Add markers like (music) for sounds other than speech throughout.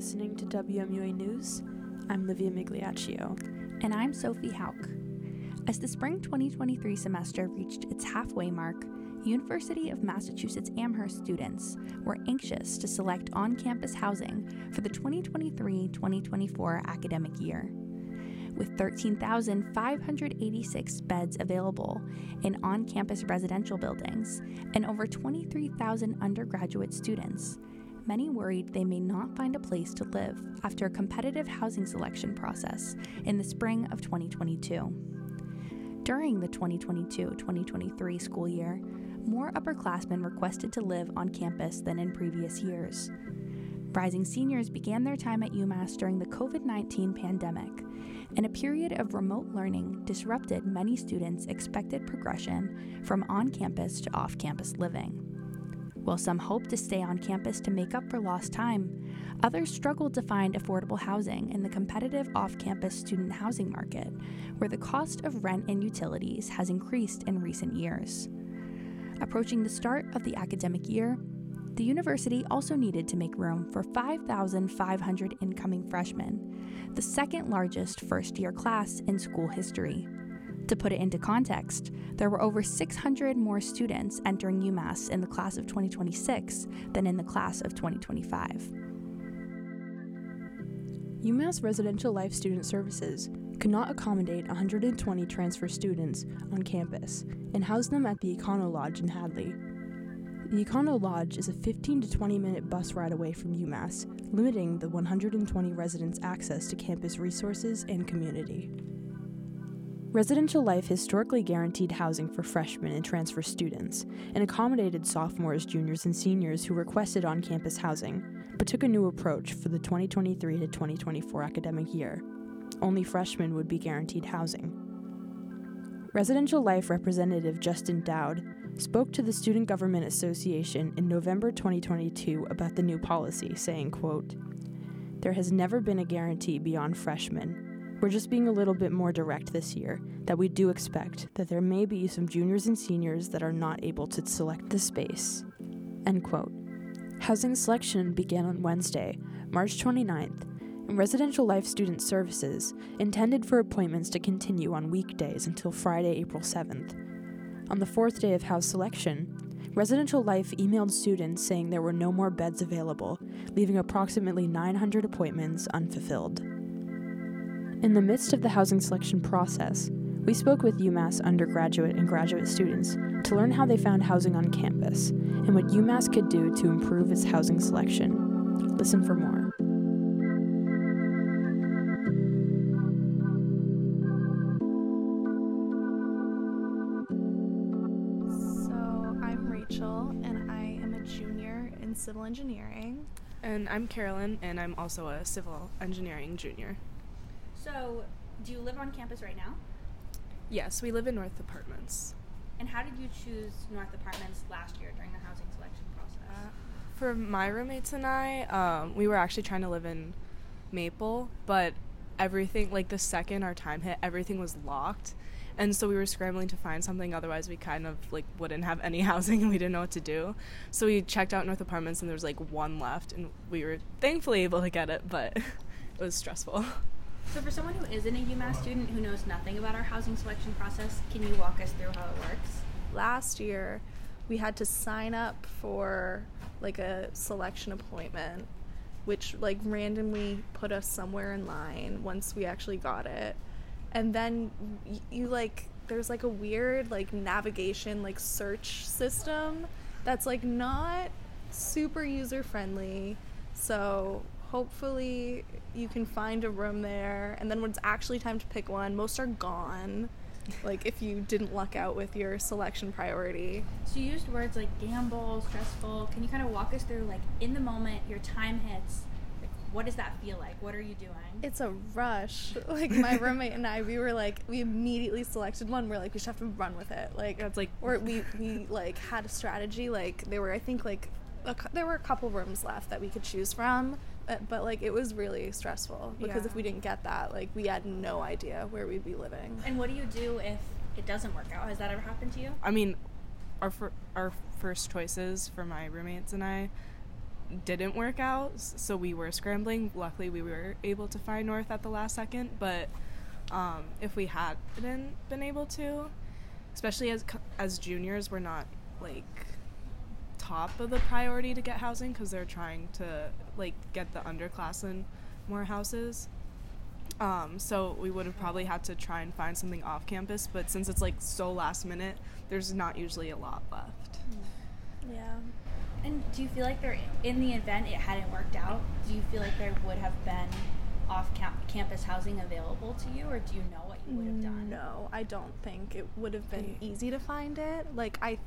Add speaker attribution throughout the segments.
Speaker 1: listening to WMUA News. I'm Lyvia Migliaccio.
Speaker 2: And I'm Sophie Hauck. As the spring 2023 semester reached its halfway mark, University of Massachusetts Amherst students were anxious to select on campus housing for the 2023 2024 academic year. With 13,586 beds available in on campus residential buildings and over 23,000 undergraduate students, many worried they may not find a place to live after a competitive housing selection process in the spring of 2022. During the 2022 2023 school year, more upperclassmen requested to live on campus than in previous years. Rising seniors began their time at UMass during the COVID 19 pandemic, and a period of remote learning disrupted many students' expected progression from on campus to off campus living. While some hoped to stay on campus to make up for lost time, others struggled to find affordable housing in the competitive off campus student housing market, where the cost of rent and utilities has increased in recent years. Approaching the start of the academic year, the university also needed to make room for 5,500 incoming freshmen, the second largest first year class in school history. To put it into context, there were over 600 more students entering UMass in the class of 2026 than in the class of 2025.
Speaker 1: UMass Residential Life Student Services could not accommodate 120 transfer students on campus and housed them at the Econo Lodge in Hadley. The Econo Lodge is a 15 to 20 minute bus ride away from UMass, limiting the 120 residents' access to campus resources and community. Residential Life historically guaranteed housing for freshmen and transfer students and accommodated sophomores, juniors, and seniors who requested on campus housing, but took a new approach for the 2023 to 2024 academic year only freshmen would be guaranteed housing. Residential Life Representative Justin Dowd spoke to the Student Government Association in November 2022 about the new policy, saying, quote, There has never been a guarantee beyond freshmen. We're just being a little bit more direct this year that we do expect that there may be some juniors and seniors that are not able to select the space. End quote. Housing selection began on Wednesday, March 29th, and Residential Life Student Services intended for appointments to continue on weekdays until Friday, April 7th. On the fourth day of house selection, Residential Life emailed students saying there were no more beds available, leaving approximately 900 appointments unfulfilled. In the midst of the housing selection process, we spoke with UMass undergraduate and graduate students to learn how they found housing on campus and what UMass could do to improve its housing selection. Listen for more.
Speaker 3: So I'm Rachel and I am a junior in civil engineering.
Speaker 4: And I'm Carolyn, and I'm also a civil engineering junior.
Speaker 2: So, do you live on campus right now?
Speaker 4: Yes, we live in North Apartments.
Speaker 2: And how did you choose North Apartments last year during the housing selection process? Uh,
Speaker 4: for my roommates and I, um, we were actually trying to live in Maple, but everything, like the second our time hit, everything was locked and so we were scrambling to find something otherwise we kind of like wouldn't have any (laughs) housing and we didn't know what to do so we checked out north apartments and there was like one left and we were thankfully able to get it but (laughs) it was stressful (laughs)
Speaker 2: so for someone who isn't a umass student who knows nothing about our housing selection process can you walk us through how it works?
Speaker 3: Last year we had to sign up for like a selection appointment which like randomly put us somewhere in line once we actually got it. And then y- you like there's like a weird like navigation like search system that's like not super user friendly so hopefully you can find a room there and then when it's actually time to pick one most are gone like if you didn't luck out with your selection priority
Speaker 2: so you used words like gamble stressful can you kind of walk us through like in the moment your time hits Like, what does that feel like? What are you doing?
Speaker 3: It's a rush. (laughs) Like my roommate and I, we were like, we immediately selected one. We're like, we just have to run with it. Like
Speaker 4: that's like,
Speaker 3: or we we like had a strategy. Like there were, I think, like a, there were a couple rooms left that we could choose from. But, but like it was really stressful because yeah. if we didn't get that, like we had no idea where we'd be living.
Speaker 2: And what do you do if it doesn't work out? Has that ever happened to you?
Speaker 4: I mean, our fir- our first choices for my roommates and I didn't work out, so we were scrambling. Luckily, we were able to find North at the last second, but um, if we hadn't been able to, especially as as juniors, we're not like top of the priority to get housing because they're trying to like get the underclassmen more houses. Um, so we would have probably had to try and find something off campus, but since it's like so last minute, there's not usually a lot left.
Speaker 3: Yeah.
Speaker 2: And do you feel like there, in the event it hadn't worked out, do you feel like there would have been off camp- campus housing available to you, or do you know what you would have done?
Speaker 3: No, I don't think it would have been easy to find it. Like I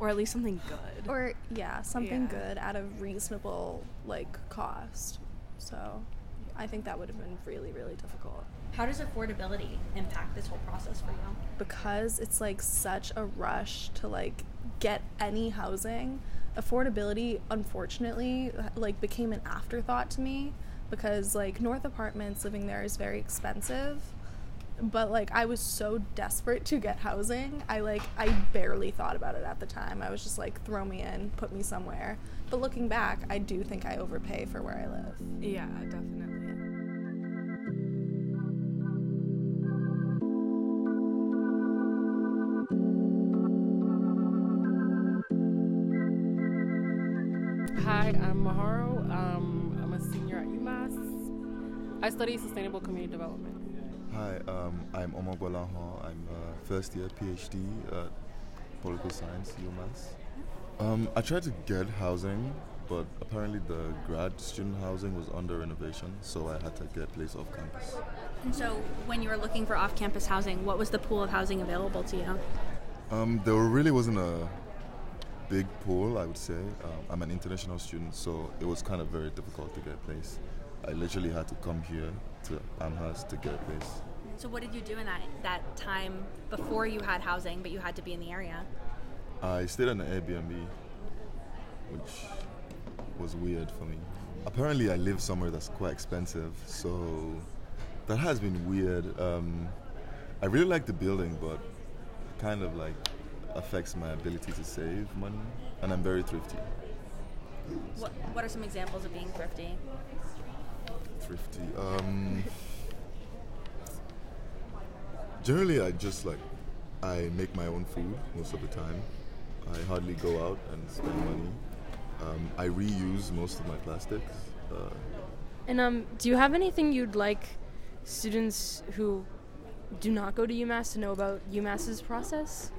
Speaker 4: Or at least something good.
Speaker 3: or yeah, something
Speaker 4: Yeah.
Speaker 3: good at a reasonable like cost. So, I think that would have been really really difficult
Speaker 2: How does affordability impact this whole process for you?
Speaker 3: because it's like such a rush to like get any housing. Affordability unfortunately like became an afterthought to me because like North Apartments living there is very expensive. But like I was so desperate to get housing, I like I barely thought about it at the time. I was just like throw me in, put me somewhere. But looking back, I do think I overpay for where I live.
Speaker 4: yeah, definitely.
Speaker 5: Hi, I'm Maharo. Um, I'm a senior at UMass. I study sustainable community development.
Speaker 6: Hi, um, I'm Omar Gwalaho. I'm a first year PhD at Political Science, UMass. Um, I tried to get housing, but apparently the grad student housing was under renovation, so I had to get a place off campus.
Speaker 2: And so, when you were looking for off campus housing, what was the pool of housing available to you?
Speaker 6: Um, there really wasn't a big pool, I would say. Um, I'm an international student, so it was kind of very difficult to get a place. I literally had to come here to Amherst to get a place.
Speaker 2: So, what did you do in that, that time before you had housing, but you had to be in the area?
Speaker 6: I stayed in an Airbnb, which was weird for me. Apparently, I live somewhere that's quite expensive, so that has been weird. Um, I really like the building, but kind of like affects my ability to save money, and I'm very thrifty.
Speaker 2: What, what are some examples of being thrifty?
Speaker 6: Thrifty. Um, generally, I just like I make my own food most of the time. I hardly go out and spend money. Um, I reuse most of my plastics. Uh,
Speaker 1: And um, do you have anything you'd like students who do not go to UMass to know about UMass's process?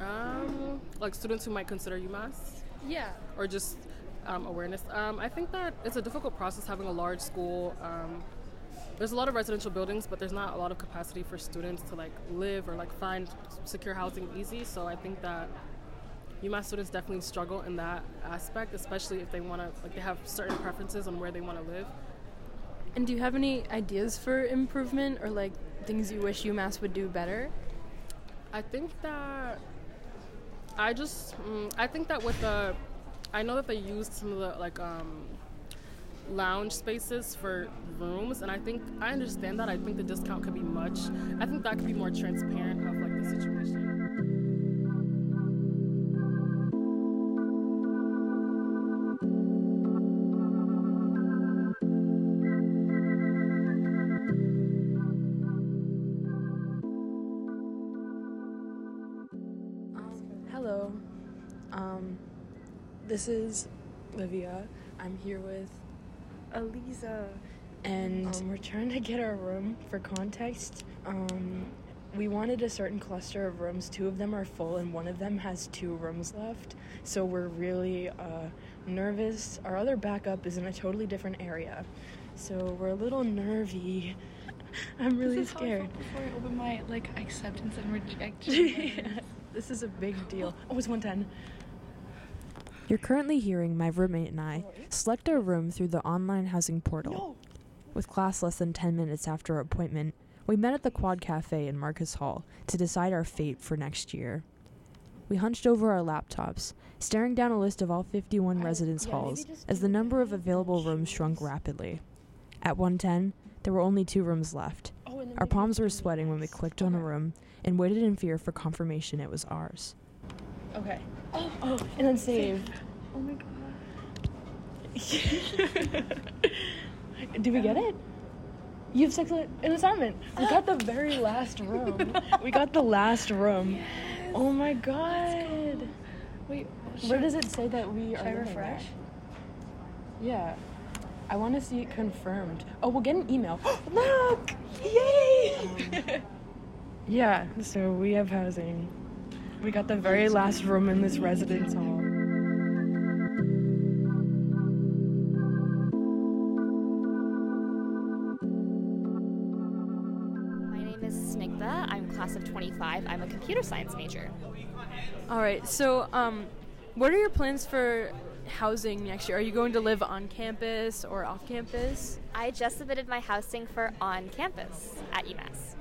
Speaker 5: Um, like students who might consider UMass
Speaker 1: Yeah.
Speaker 5: or just um, awareness. Um, I think that it's a difficult process having a large school. Um, there's a lot of residential buildings, but there's not a lot of capacity for students to like live or like find secure housing easy. So I think that UMass students definitely struggle in that aspect, especially if they want to like they have certain preferences on where they want to live.
Speaker 1: And do you have any ideas for improvement or like things you wish UMass would do better?
Speaker 5: I think that I just mm, I think that with the I know that they used some of the like um, lounge spaces for rooms, and I think I understand that. I think the discount could be much. I think that could be more transparent of like the situation.
Speaker 1: This is Lyvia. I'm here with Aliza. And um, we're trying to get our room for context. Um, we wanted a certain cluster of rooms. Two of them are full, and one of them has two rooms left. So we're really uh, nervous. Our other backup is in a totally different area. So we're a little nervy. (laughs) I'm really
Speaker 7: this is
Speaker 1: scared.
Speaker 7: How I felt before I open my like acceptance and (laughs) rejection.
Speaker 1: Yeah, this is a big deal. Oh, it's 110.
Speaker 8: You're currently hearing my roommate and I select our room through the online housing portal. With class less than 10 minutes after our appointment, we met at the Quad Cafe in Marcus Hall to decide our fate for next year. We hunched over our laptops, staring down a list of all 51 residence halls as the number of available rooms shrunk rapidly. At 110, there were only two rooms left.
Speaker 1: Oh,
Speaker 8: Our palms were sweating when we clicked on a room and waited in fear for confirmation it was ours.
Speaker 1: Okay. Oh, oh, and then save.
Speaker 7: oh my god. (laughs)
Speaker 1: Did we get it? You have sex an assignment. We got the very last room. (laughs) we got the last room. Yes. Oh my god. Wait, oh, where does it say that we are?
Speaker 7: I refresh?
Speaker 1: Yeah. I want to see it confirmed. Oh, we'll get an email. (gasps) Look! Yay! yeah, so we have housing. We got the very last room in this residence hall.
Speaker 9: My name is Snigdha. I'm class of 25. I'm a computer science major.
Speaker 10: All right. So, um, what are your plans for housing next year? Are you going to live on campus or off campus?
Speaker 9: I just submitted my housing for on campus at UMass.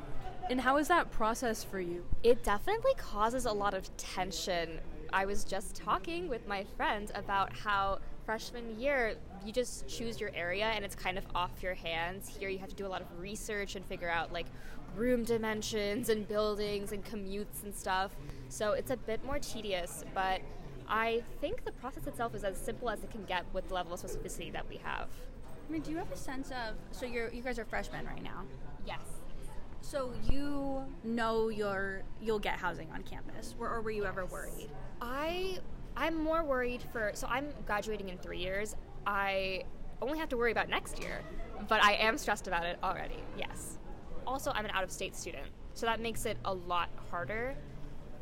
Speaker 10: And how is that process for you?
Speaker 9: It definitely causes a lot of tension. I was just talking with my friends about how freshman year you just choose your area and it's kind of off your hands. Here you have to do a lot of research and figure out like room dimensions and buildings and commutes and stuff. So it's a bit more tedious, but I think the process itself is as simple as it can get with the level of specificity that we have.
Speaker 2: I mean, do you have a sense of so you're you guys are freshmen right now?
Speaker 9: Yes.
Speaker 2: So you know you're you'll get housing on campus, or, or were you ever worried?
Speaker 9: I I'm more worried for so I'm graduating in 3 years. I only have to worry about next year, but I am stressed about it already. Yes. Also, I'm an out-of-state student, so that makes it a lot harder.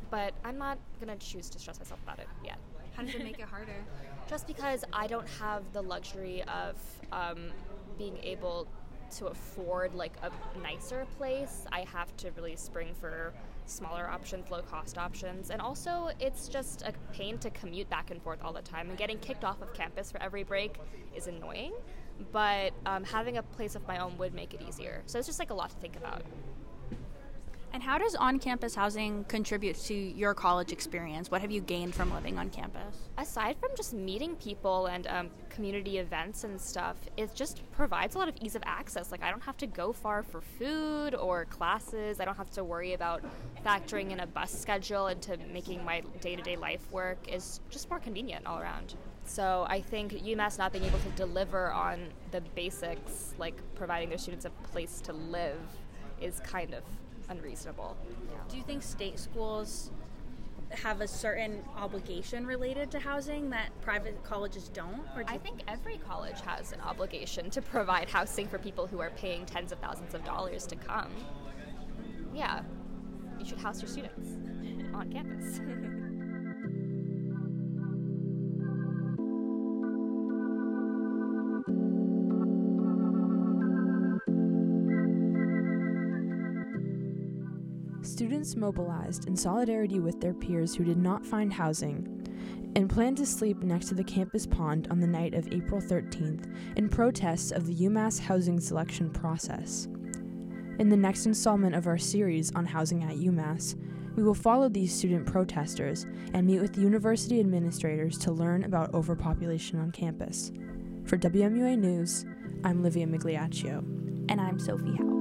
Speaker 9: But I'm not gonna choose to stress myself about it yet.
Speaker 2: How does it make it harder? (laughs)
Speaker 9: Just because I don't have the luxury of um, being able to afford like a nicer place, I have to really spring for smaller options, low cost options, and also it's just a pain to commute back and forth all the time. And getting kicked off of campus for every break is annoying, but um, having a place of my own would make it easier. So it's just like a lot to think about.
Speaker 2: How does on-campus housing contribute to your college experience? What have you gained from living on campus?
Speaker 9: aside from just meeting people and um, community events and stuff, it just provides a lot of ease of access. Like, I don't have to go far for food or classes. I don't have to worry about factoring in a bus schedule into making my day to day life work. Is just more convenient all around. So, I think UMass not being able to deliver on the basics, like providing their students a place to live, is kind of unreasonable.
Speaker 2: Do you think state schools have a certain obligation related to housing that private colleges don't? Or do
Speaker 9: I
Speaker 2: you-
Speaker 9: think every college has an obligation to provide housing for people who are paying tens of thousands of dollars to come. Yeah, you should house your students on campus. (laughs)
Speaker 8: Students mobilized in solidarity with their peers who did not find housing and planned to sleep next to the campus pond on the night of April 13th in protest of the UMass housing selection process. In the next installment of our series on housing at UMass, we will follow these student protesters and meet with university administrators to learn about overpopulation on campus. For WMUA News, I'm Lyvia Migliaccio.
Speaker 2: and I'm Sophie Hauck.